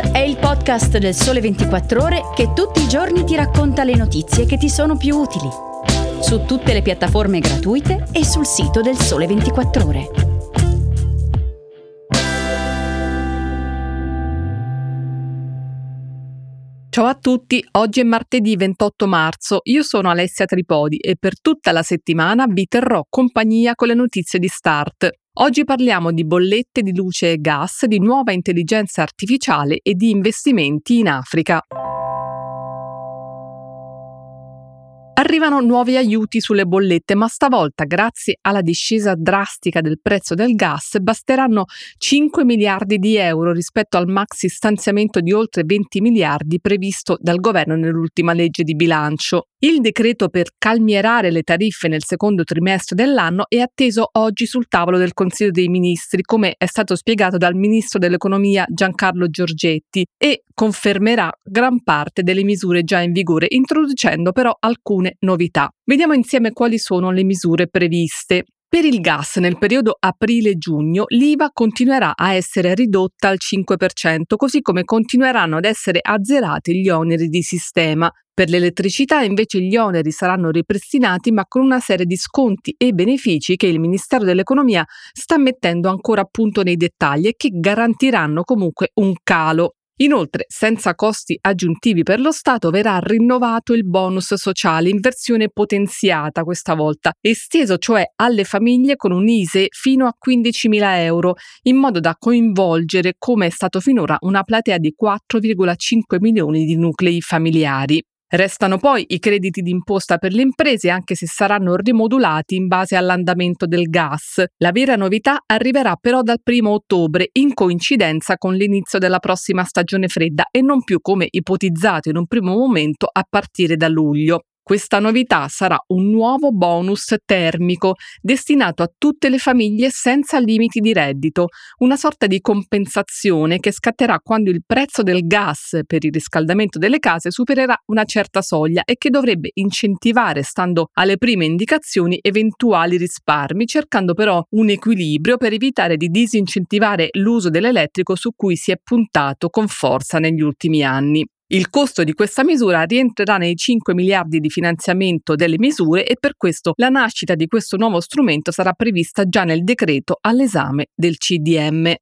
È il podcast del Sole 24 Ore che tutti i giorni ti racconta le notizie che ti sono più utili. Su tutte le piattaforme gratuite e sul sito del Sole 24 Ore. Ciao a tutti, oggi è martedì 28 marzo, io sono Alessia Tripodi e per tutta la settimana vi terrò compagnia con le notizie di Start. Oggi parliamo di bollette di luce e gas, di nuova intelligenza artificiale e di investimenti in Africa. Arrivano nuovi aiuti sulle bollette, ma stavolta, grazie alla discesa drastica del prezzo del gas, basteranno 5 miliardi di euro rispetto al maxi stanziamento di oltre 20 miliardi previsto dal governo nell'ultima legge di bilancio. Il decreto per calmierare le tariffe nel secondo trimestre dell'anno è atteso oggi sul tavolo del Consiglio dei Ministri, come è stato spiegato dal Ministro dell'Economia Giancarlo Giorgetti, e confermerà gran parte delle misure già in vigore, introducendo però alcune novità. Vediamo insieme quali sono le misure previste. Per il gas nel periodo aprile-giugno l'IVA continuerà a essere ridotta al 5%, così come continueranno ad essere azzerati gli oneri di sistema. Per l'elettricità invece gli oneri saranno ripristinati ma con una serie di sconti e benefici che il Ministero dell'Economia sta mettendo ancora a punto nei dettagli e che garantiranno comunque un calo. Inoltre, senza costi aggiuntivi per lo Stato, verrà rinnovato il bonus sociale in versione potenziata questa volta, esteso cioè alle famiglie con un ISE fino a 15.000 euro, in modo da coinvolgere, come è stato finora, una platea di 4,5 milioni di nuclei familiari. Restano poi i crediti d'imposta per le imprese, anche se saranno rimodulati in base all'andamento del gas. La vera novità arriverà però dal 1 ottobre, in coincidenza con l'inizio della prossima stagione fredda e non più come ipotizzato in un primo momento a partire da luglio. Questa novità sarà un nuovo bonus termico destinato a tutte le famiglie senza limiti di reddito, una sorta di compensazione che scatterà quando il prezzo del gas per il riscaldamento delle case supererà una certa soglia e che dovrebbe incentivare, stando alle prime indicazioni, eventuali risparmi, cercando però un equilibrio per evitare di disincentivare l'uso dell'elettrico su cui si è puntato con forza negli ultimi anni. Il costo di questa misura rientrerà nei 5 miliardi di finanziamento delle misure e per questo la nascita di questo nuovo strumento sarà prevista già nel decreto all'esame del CDM.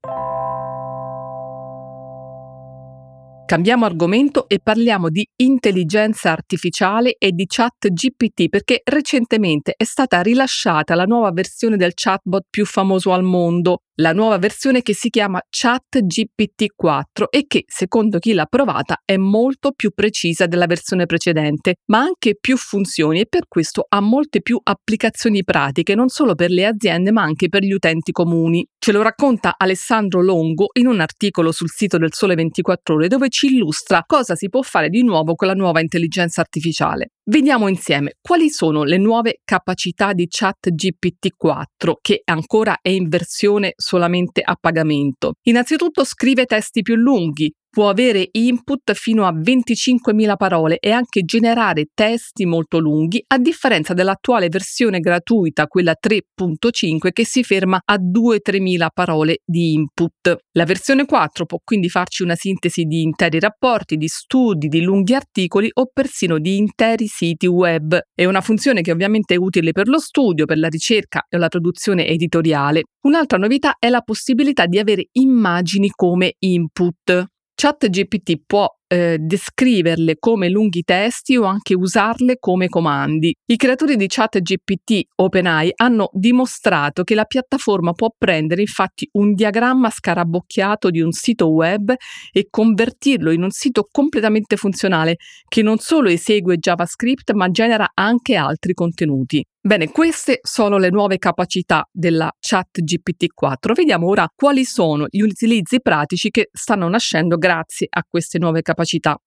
Cambiamo argomento e parliamo di intelligenza artificiale e di chat GPT perché recentemente è stata rilasciata la nuova versione del chatbot più famoso al mondo, la nuova versione che si chiama ChatGPT 4 e che, secondo chi l'ha provata, è molto più precisa della versione precedente, ma anche più funzioni e per questo ha molte più applicazioni pratiche, non solo per le aziende ma anche per gli utenti comuni. Ce lo racconta Alessandro Longo in un articolo sul sito del Sole 24 Ore dove ci illustra cosa si può fare di nuovo con la nuova intelligenza artificiale. Vediamo insieme quali sono le nuove capacità di ChatGPT 4 che ancora è in versione solamente a pagamento. Innanzitutto scrive testi più lunghi, può avere input fino a 25.000 parole e anche generare testi molto lunghi, a differenza dell'attuale versione gratuita, quella 3.5, che si ferma a 2-3.000 parole di input. La versione 4 può quindi farci una sintesi di interi rapporti, di studi, di lunghi articoli o persino di interi siti web. È una funzione che ovviamente è utile per lo studio, per la ricerca e la produzione editoriale. Un'altra novità è la possibilità di avere immagini come input. ChatGPT può eh, descriverle come lunghi testi o anche usarle come comandi. I creatori di ChatGPT OpenAI hanno dimostrato che la piattaforma può prendere infatti un diagramma scarabocchiato di un sito web e convertirlo in un sito completamente funzionale che non solo esegue JavaScript ma genera anche altri contenuti. Bene, queste sono le nuove capacità della chat GPT-4. Vediamo ora quali sono gli utilizzi pratici che stanno nascendo grazie a queste nuove capacità.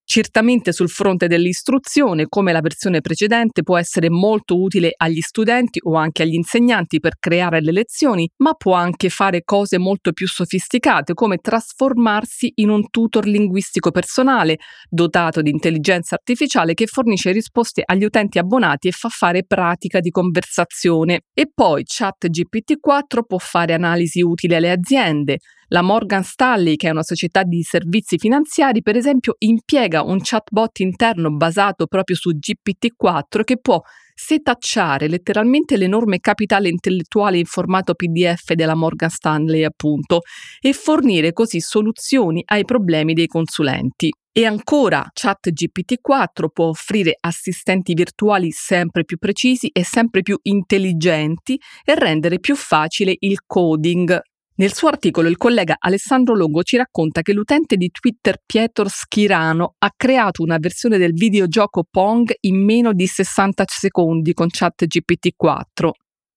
Certamente sul fronte dell'istruzione, come la versione precedente, può essere molto utile agli studenti o anche agli insegnanti per creare le lezioni, ma può anche fare cose molto più sofisticate, come trasformarsi in un tutor linguistico personale, dotato di intelligenza artificiale che fornisce risposte agli utenti abbonati e fa fare pratica di conversazione. E poi ChatGPT 4 può fare analisi utili alle aziende, La Morgan Stanley, che è una società di servizi finanziari, per esempio, impiega un chatbot interno basato proprio su GPT-4 che può setacciare letteralmente l'enorme capitale intellettuale in formato PDF della Morgan Stanley, appunto, e fornire così soluzioni ai problemi dei consulenti. E ancora, ChatGPT4 può offrire assistenti virtuali sempre più precisi e sempre più intelligenti e rendere più facile il coding. Nel suo articolo il collega Alessandro Longo ci racconta che l'utente di Twitter Pietro Schirano ha creato una versione del videogioco Pong in meno di 60 secondi con ChatGPT4.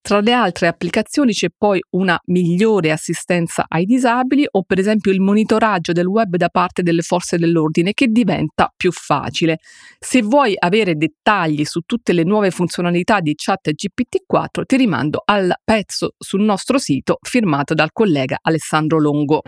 Tra le altre applicazioni c'è poi una migliore assistenza ai disabili o per esempio il monitoraggio del web da parte delle forze dell'ordine che diventa più facile. Se vuoi avere dettagli su tutte le nuove funzionalità di chat GPT-4 ti rimando al pezzo sul nostro sito firmato dal collega Alessandro Longo.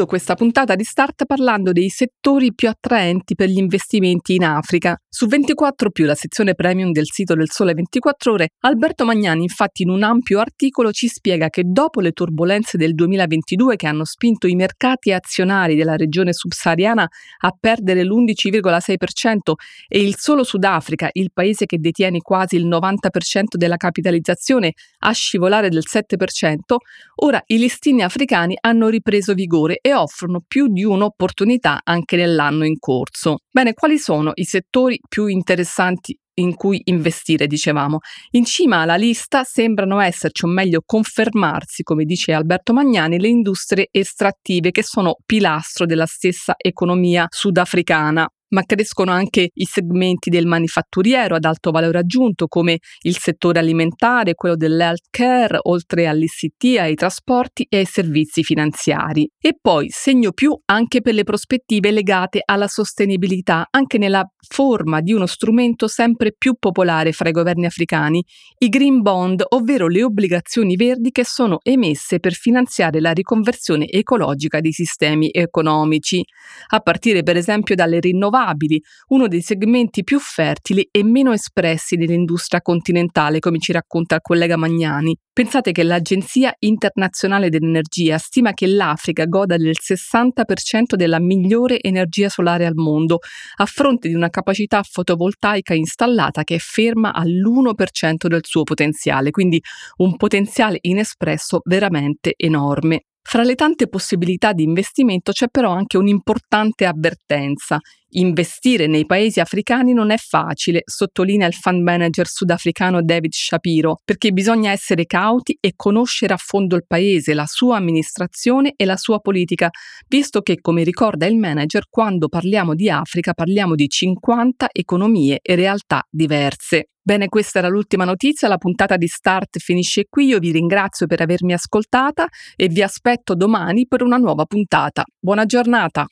Chiudo questa puntata di Start parlando dei settori più attraenti per gli investimenti in Africa. Su 24 più, la sezione premium del sito del Sole 24 Ore, Alberto Magnani infatti in un ampio articolo ci spiega che dopo le turbulenze del 2022 che hanno spinto i mercati azionari della regione subsahariana a perdere l'11,6% e il solo Sudafrica, il paese che detiene quasi il 90% della capitalizzazione, a scivolare del 7%, ora i listini africani hanno ripreso vigore settori e offrono più di un'opportunità anche nell'anno in corso. Bene, quali sono i settori più interessanti in cui investire, dicevamo. In cima alla lista sembrano esserci, o meglio confermarsi, come dice Alberto Magnani, le industrie estrattive che sono pilastro della stessa economia sudafricana ma crescono anche i segmenti del manifatturiero ad alto valore aggiunto come il settore alimentare, quello dell'healthcare, oltre all'ICT, ai trasporti e ai servizi finanziari. E poi segno più anche per le prospettive legate alla sostenibilità, anche nella forma di uno strumento sempre più popolare fra i governi africani, i green bond, ovvero le obbligazioni verdi che sono emesse per finanziare la riconversione ecologica dei sistemi economici, a partire per esempio dalle rinnovabili rinnovabili, uno dei segmenti più fertili e meno espressi dell'industria continentale, come ci racconta il collega Magnani. Pensate che l'Agenzia internazionale dell'energia stima che l'Africa goda del 60% della migliore energia solare al mondo, a fronte di una capacità fotovoltaica installata che è ferma all'1% del suo potenziale, quindi un potenziale inespresso veramente enorme. Fra le tante possibilità di investimento c'è però anche un'importante avvertenza. Investire nei paesi africani non è facile, sottolinea il fund manager sudafricano David Shapiro, perché bisogna essere cauti e conoscere a fondo il paese, la sua amministrazione e la sua politica, visto che, come ricorda il manager, quando parliamo di Africa parliamo di 50 economie e realtà diverse. Bene, questa era l'ultima notizia, la puntata di Start finisce qui, io vi ringrazio per avermi ascoltata e vi aspetto domani per una nuova puntata. Buona giornata!